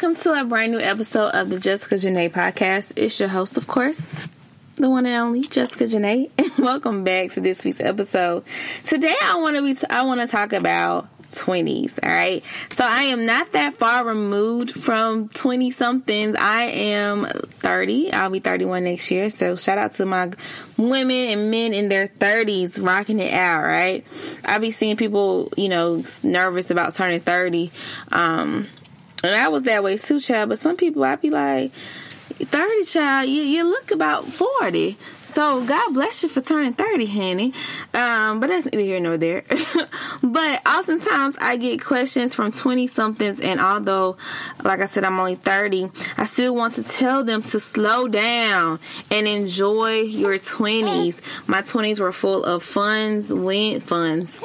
Welcome to a brand new episode of the Jessica Jená podcast. It's your host, of course, the one and only Jessica Jená, and welcome back to this week's episode. Today I want to be I want to talk about 20s, all right? So I am not that far removed from 20 somethings. I am 30. I'll be 31 next year. So shout out to my women and men in their 30s rocking it out, right? I be seeing people, you know, nervous about turning 30. Um and I was that way too, child. But some people, I'd be like, 30, child, you, you look about 40. So God bless you for turning 30, honey. Um, but that's neither here nor there. but oftentimes I get questions from 20 somethings, and although, like I said, I'm only 30, I still want to tell them to slow down and enjoy your 20s. My 20s were full of funds, win funds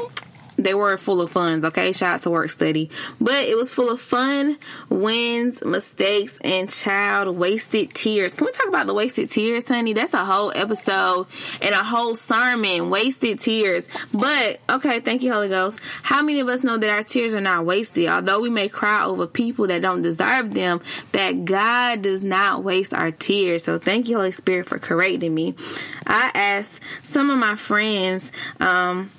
they were full of funds, okay? Shout out to work study. But it was full of fun, wins, mistakes, and child wasted tears. Can we talk about the wasted tears, honey? That's a whole episode and a whole sermon, wasted tears. But, okay, thank you, Holy Ghost. How many of us know that our tears are not wasted? Although we may cry over people that don't deserve them, that God does not waste our tears. So thank you, Holy Spirit, for correcting me. I asked some of my friends, um,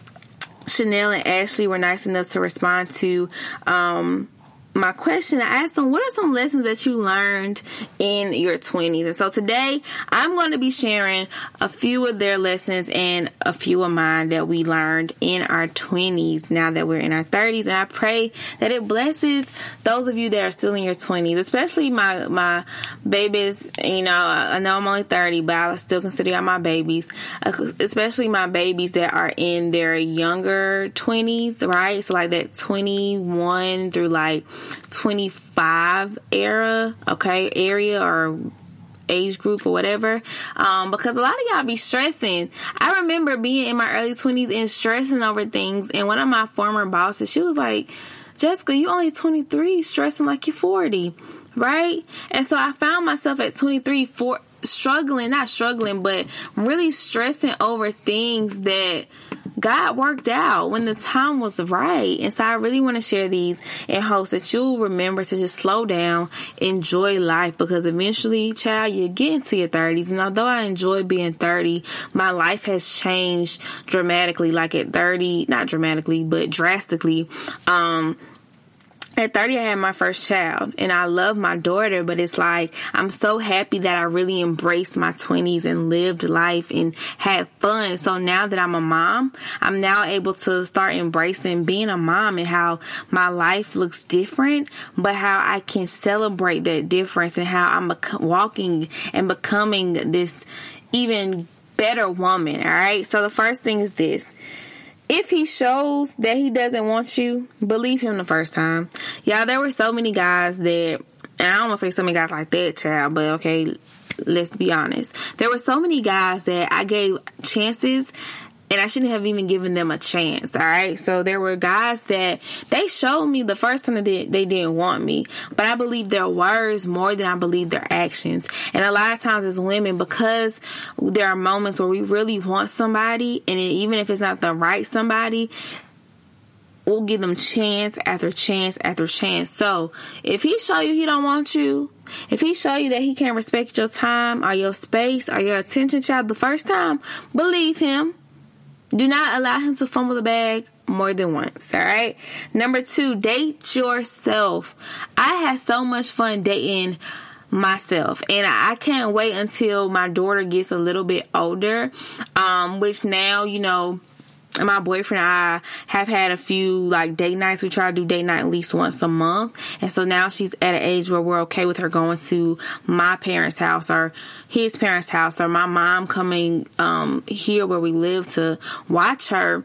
Chanel and Ashley were nice enough to respond to um, my question. I asked them, what are some lessons that you learned in your 20s? And so today I'm going to be sharing a few of their lessons and a few of mine that we learned in our 20s now that we're in our 30s. And I pray that it blesses those of you that are still in your 20s, especially my, my babies. You know, I know I'm only 30, but I still consider y'all my babies, uh, especially my babies that are in their younger 20s, right? So like that 21 through like 25 era, okay, area or age group or whatever. Um, because a lot of y'all be stressing. I remember being in my early 20s and stressing over things. And one of my former bosses, she was like, Jessica, you only 23, stressing like you're 40, right? And so I found myself at 23, for struggling, not struggling, but really stressing over things that God worked out when the time was right. And so I really want to share these in hopes that you'll remember to just slow down, enjoy life because eventually, child, you get into your 30s. And although I enjoy being 30, my life has changed dramatically. Like at 30, not dramatically, but drastically. Um, at 30 I had my first child and I love my daughter, but it's like I'm so happy that I really embraced my 20s and lived life and had fun. So now that I'm a mom, I'm now able to start embracing being a mom and how my life looks different, but how I can celebrate that difference and how I'm walking and becoming this even better woman. All right. So the first thing is this if he shows that he doesn't want you, believe him the first time. Y'all, there were so many guys that, and I don't want to say so many guys like that, child, but okay, let's be honest. There were so many guys that I gave chances and I shouldn't have even given them a chance. All right. So there were guys that they showed me the first time that they, they didn't want me, but I believe their words more than I believe their actions. And a lot of times as women, because there are moments where we really want somebody, and even if it's not the right somebody, we'll give them chance after chance after chance. So if he show you he don't want you, if he show you that he can't respect your time or your space or your attention, child, the first time, believe him. Do not allow him to fumble the bag more than once. All right. Number two, date yourself. I had so much fun dating myself and I can't wait until my daughter gets a little bit older um which now you know my boyfriend and I have had a few like date nights. We try to do date night at least once a month. And so now she's at an age where we're okay with her going to my parents' house or his parents' house or my mom coming um, here where we live to watch her.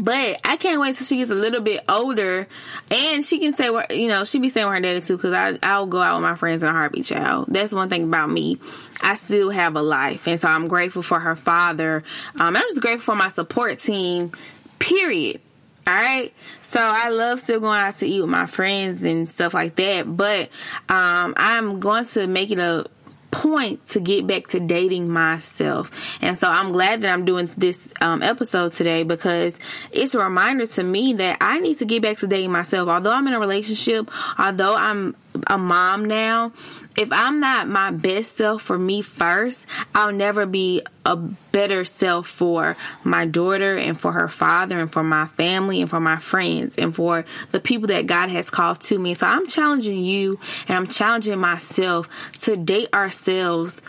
But I can't wait till she gets a little bit older, and she can stay. With, you know, she be staying with her daddy too. Because I I'll go out with my friends in a heartbeat. Child, that's one thing about me. I still have a life, and so I'm grateful for her father. Um, I'm just grateful for my support team. Period. All right. So I love still going out to eat with my friends and stuff like that. But um, I'm going to make it a point to get back to dating myself. And so I'm glad that I'm doing this um, episode today because it's a reminder to me that I need to get back to dating myself. Although I'm in a relationship, although I'm a mom now, if I'm not my best self for me first, I'll never be a better self for my daughter and for her father and for my family and for my friends and for the people that God has called to me. So I'm challenging you and I'm challenging myself to date ourselves.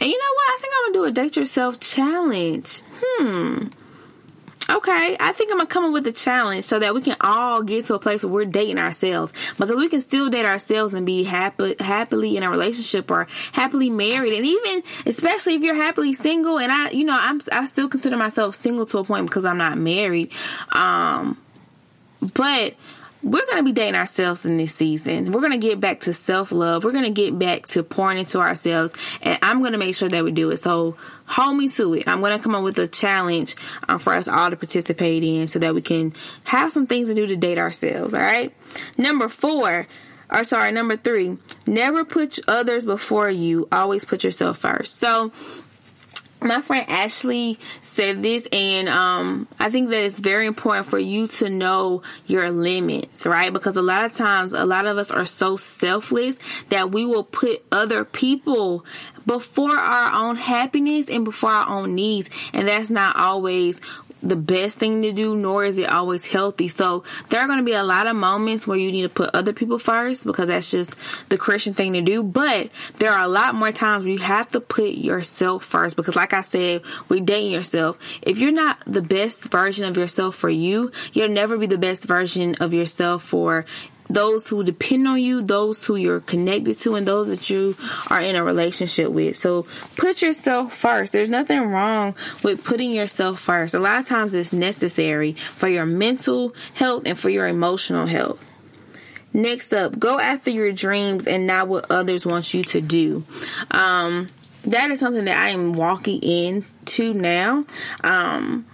And you know what? I think I'm gonna do a date yourself challenge. Hmm okay, I think I'm gonna come up with a challenge so that we can all get to a place where we're dating ourselves because we can still date ourselves and be happy, happily in a relationship or happily married, and even especially if you're happily single. And I, you know, I'm I still consider myself single to a point because I'm not married. Um, but we're going to be dating ourselves in this season. We're going to get back to self love. We're going to get back to pouring into ourselves. And I'm going to make sure that we do it. So hold me to it. I'm going to come up with a challenge um, for us all to participate in so that we can have some things to do to date ourselves. All right. Number four, or sorry, number three, never put others before you. Always put yourself first. So my friend Ashley said this, and um, I think that it's very important for you to know your limits, right? Because a lot of times, a lot of us are so selfless that we will put other people before our own happiness and before our own needs, and that's not always the best thing to do, nor is it always healthy. So there are going to be a lot of moments where you need to put other people first because that's just the Christian thing to do. But there are a lot more times where you have to put yourself first because, like I said, we're dating yourself. If you're not the best version of yourself for you, you'll never be the best version of yourself for those who depend on you, those who you're connected to, and those that you are in a relationship with. So put yourself first. There's nothing wrong with putting yourself first. A lot of times it's necessary for your mental health and for your emotional health. Next up, go after your dreams and not what others want you to do. Um, that is something that I am walking into now. Um,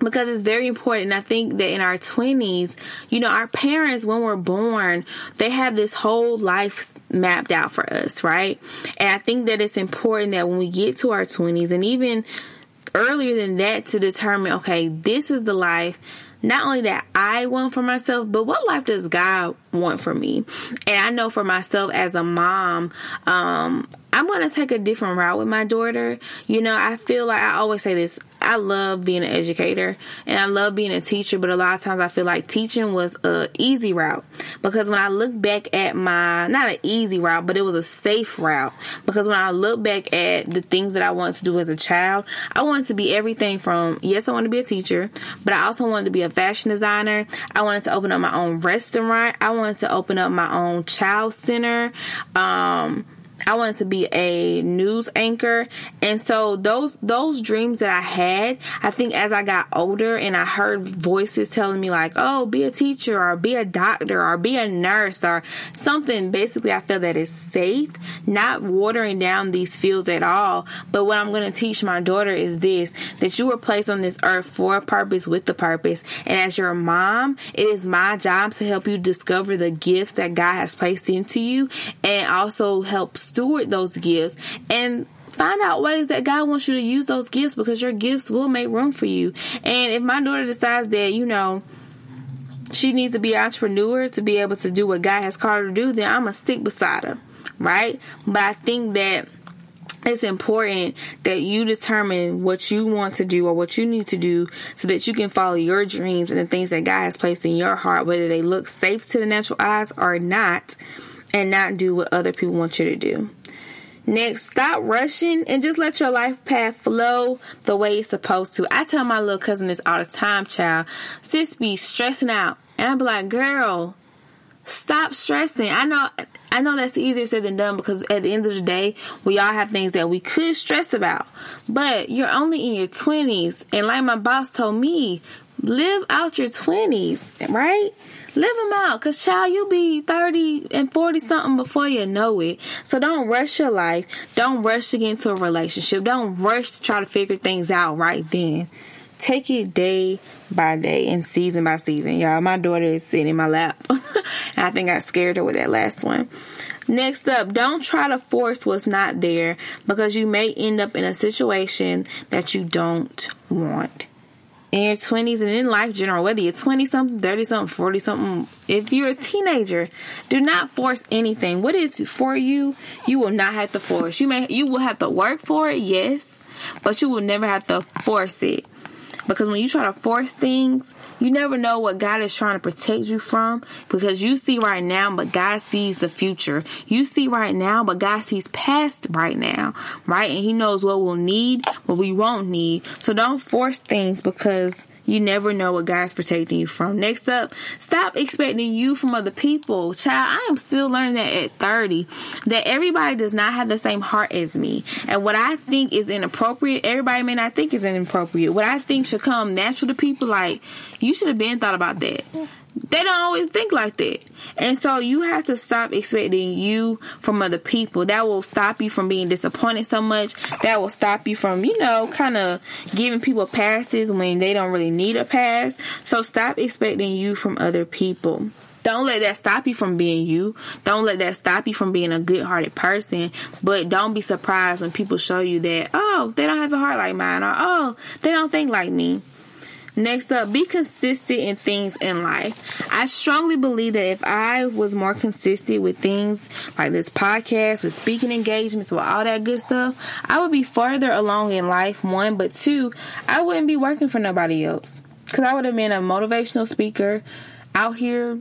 because it's very important. I think that in our 20s, you know, our parents, when we're born, they have this whole life mapped out for us, right? And I think that it's important that when we get to our 20s and even earlier than that to determine, okay, this is the life not only that I want for myself, but what life does God want for me? And I know for myself as a mom, um, I'm going to take a different route with my daughter. You know, I feel like I always say this I love being an educator and I love being a teacher, but a lot of times I feel like teaching was a easy route because when I look back at my not an easy route, but it was a safe route because when I look back at the things that I wanted to do as a child, I wanted to be everything from yes, I wanted to be a teacher, but I also wanted to be a fashion designer. I wanted to open up my own restaurant. I wanted to open up my own child center. Um, I wanted to be a news anchor. And so those those dreams that I had, I think as I got older and I heard voices telling me like, "Oh, be a teacher or be a doctor or be a nurse or something." Basically, I feel that is safe, not watering down these fields at all. But what I'm going to teach my daughter is this: that you were placed on this earth for a purpose with the purpose. And as your mom, it is my job to help you discover the gifts that God has placed into you and also help steward those gifts and find out ways that God wants you to use those gifts because your gifts will make room for you. And if my daughter decides that, you know, she needs to be an entrepreneur to be able to do what God has called her to do, then I'm going to stick beside her, right? But I think that it's important that you determine what you want to do or what you need to do so that you can follow your dreams and the things that God has placed in your heart, whether they look safe to the natural eyes or not, and not do what other people want you to do. Next, stop rushing and just let your life path flow the way it's supposed to. I tell my little cousin this all the time, child. Sis be stressing out. And I be like, girl, stop stressing. I know I know that's easier said than done because at the end of the day, we all have things that we could stress about. But you're only in your 20s. And like my boss told me, live out your 20s, right? Live them out. Because, child, you'll be 30 and 40 something before you know it. So don't rush your life. Don't rush to get into a relationship. Don't rush to try to figure things out right then. Take it day by day and season by season. Y'all, my daughter is sitting in my lap. I think I scared her with that last one. Next up, don't try to force what's not there because you may end up in a situation that you don't want. In your 20s and in life general, whether you're 20 something, 30 something, 40 something, if you're a teenager, do not force anything. What is for you, you will not have to force. You may you will have to work for it, yes, but you will never have to force it. Because when you try to force things, you never know what God is trying to protect you from. Because you see right now, but God sees the future. You see right now, but God sees past right now, right? And He knows what we'll need, what we won't need. So don't force things because you never know what God's protecting you from. Next up, stop expecting you from other people. Child, I am still learning that at 30 that everybody does not have the same heart as me. And what I think is inappropriate, everybody may not think is inappropriate. What I think should come natural to people, like, you should have been thought about that they don't always think like that. And so you have to stop expecting you from other people. That will stop you from being disappointed so much. That will stop you from, you know, kind of giving people passes when they don't really need a pass. So stop expecting you from other people. Don't let that stop you from being you. Don't let that stop you from being a good hearted person. But don't be surprised when people show you that, oh, they don't have a heart like mine, or oh, they don't think like me. Next up, be consistent in things in life. I strongly believe that if I was more consistent with things like this podcast, with speaking engagements, with all that good stuff, I would be further along in life, one, but two, I wouldn't be working for nobody else. Because I would have been a motivational speaker out here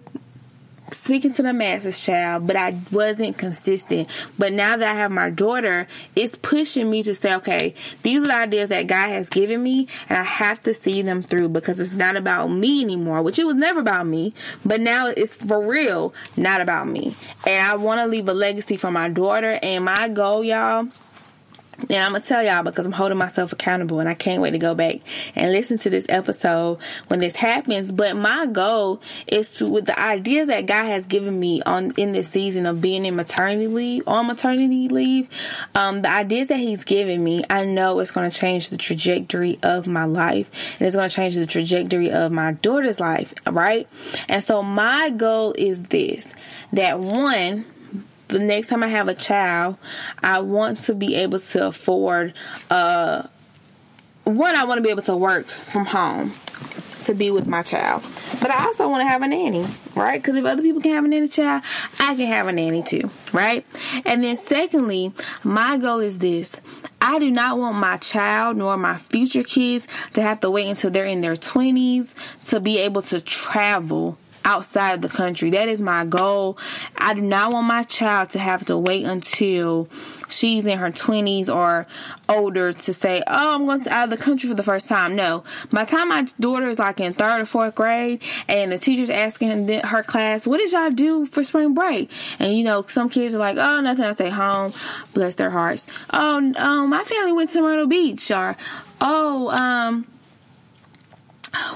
speaking to the masses, child, but I wasn't consistent. But now that I have my daughter, it's pushing me to say, okay, these are the ideas that God has given me, and I have to see them through because it's not about me anymore, which it was never about me, but now it's for real, not about me. And I want to leave a legacy for my daughter, and my goal, y'all and I'm gonna tell y'all because I'm holding myself accountable and I can't wait to go back and listen to this episode when this happens. But my goal is to with the ideas that God has given me on in this season of being in maternity leave on maternity leave, um, the ideas that He's given me, I know it's gonna change the trajectory of my life and it's gonna change the trajectory of my daughter's life, right? And so my goal is this that one the next time I have a child, I want to be able to afford uh one I want to be able to work from home to be with my child. But I also want to have a nanny, right? Because if other people can have a nanny child, I can have a nanny too, right? And then secondly, my goal is this. I do not want my child nor my future kids to have to wait until they're in their 20s to be able to travel outside of the country. That is my goal. I do not want my child to have to wait until she's in her 20s or older to say, Oh, I'm going to out of the country for the first time. No. By the time my daughter is like in third or fourth grade and the teacher's asking her class, What did y'all do for spring break? And you know, some kids are like, Oh, nothing. I stay home. Bless their hearts. Oh, um, my family went to Myrtle Beach or, Oh, um,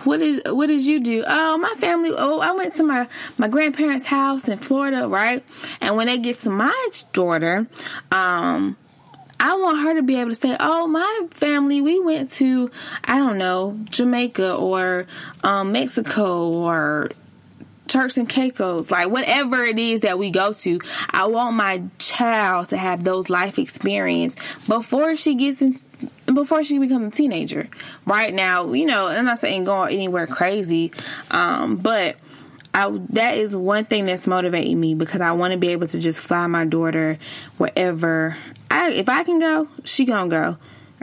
what is what did you do? Oh, my family. Oh, I went to my my grandparents' house in Florida, right? And when they get to my daughter, um, I want her to be able to say, "Oh, my family, we went to I don't know Jamaica or um, Mexico or Turks and Caicos, like whatever it is that we go to, I want my child to have those life experience before she gets in, before she becomes a teenager. Right now, you know, I'm not saying going anywhere crazy, um, but I, that is one thing that's motivating me because I want to be able to just fly my daughter wherever I, if I can go, she gonna go.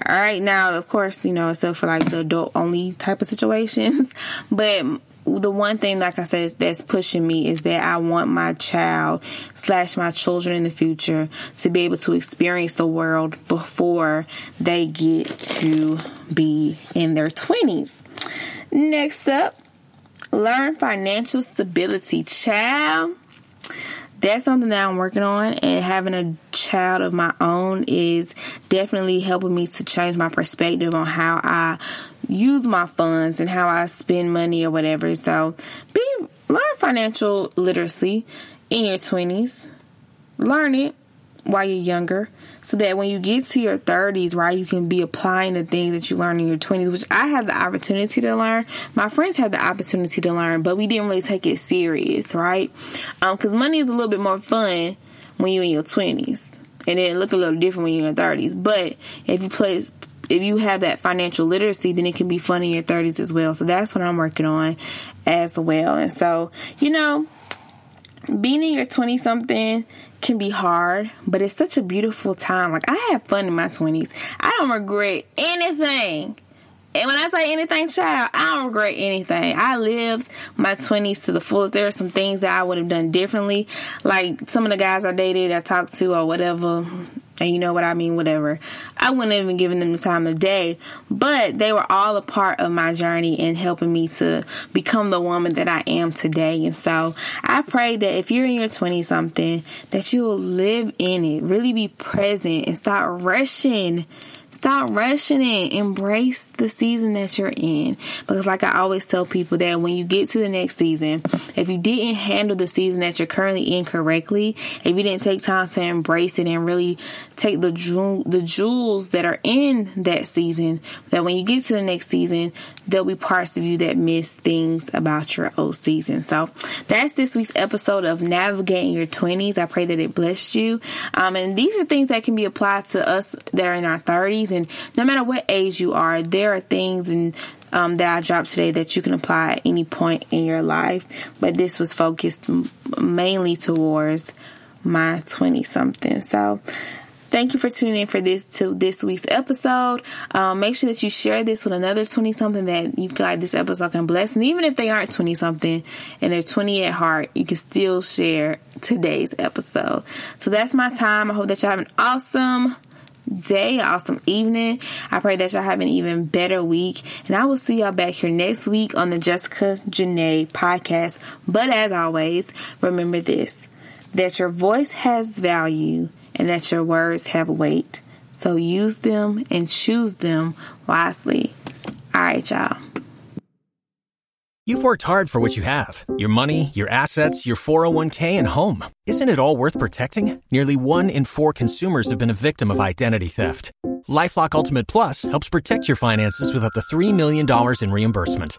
All right, now of course, you know, except for like the adult only type of situations, but the one thing, like I said, that's pushing me is that I want my child slash my children in the future to be able to experience the world before they get to be in their 20s. Next up, learn financial stability. Child, that's something that I'm working on, and having a child of my own is definitely helping me to change my perspective on how I use my funds and how I spend money or whatever. So, be learn financial literacy in your 20s. Learn it while you're younger so that when you get to your 30s, right, you can be applying the things that you learned in your 20s, which I had the opportunity to learn. My friends had the opportunity to learn, but we didn't really take it serious, right? Um, cuz money is a little bit more fun when you're in your 20s. And it look a little different when you're in your 30s. But if you place if you have that financial literacy, then it can be fun in your 30s as well. So that's what I'm working on as well. And so, you know, being in your 20 something can be hard, but it's such a beautiful time. Like, I have fun in my 20s. I don't regret anything. And when I say anything, child, I don't regret anything. I lived my 20s to the fullest. There are some things that I would have done differently. Like some of the guys I dated, I talked to, or whatever, and you know what I mean, whatever. I wouldn't even given them the time of day, but they were all a part of my journey and helping me to become the woman that I am today. And so I pray that if you're in your 20 something, that you'll live in it, really be present and start rushing Stop rushing it. Embrace the season that you're in. Because, like I always tell people, that when you get to the next season, if you didn't handle the season that you're currently in correctly, if you didn't take time to embrace it and really take the jewel, the jewels that are in that season, that when you get to the next season, there'll be parts of you that miss things about your old season. So that's this week's episode of Navigating Your 20s. I pray that it blessed you. Um, and these are things that can be applied to us that are in our 30s. And no matter what age you are, there are things and um, that I dropped today that you can apply at any point in your life. But this was focused mainly towards my 20 something. So Thank you for tuning in for this to this week's episode. Um, make sure that you share this with another 20 something that you feel like this episode can bless. And even if they aren't 20 something and they're 20 at heart, you can still share today's episode. So that's my time. I hope that y'all have an awesome day, awesome evening. I pray that y'all have an even better week. And I will see y'all back here next week on the Jessica Jená podcast. But as always, remember this that your voice has value and that your words have weight. So use them and choose them wisely. All right, y'all. You've worked hard for what you have your money, your assets, your 401k, and home. Isn't it all worth protecting? Nearly one in four consumers have been a victim of identity theft. Lifelock Ultimate Plus helps protect your finances with up to $3 million in reimbursement.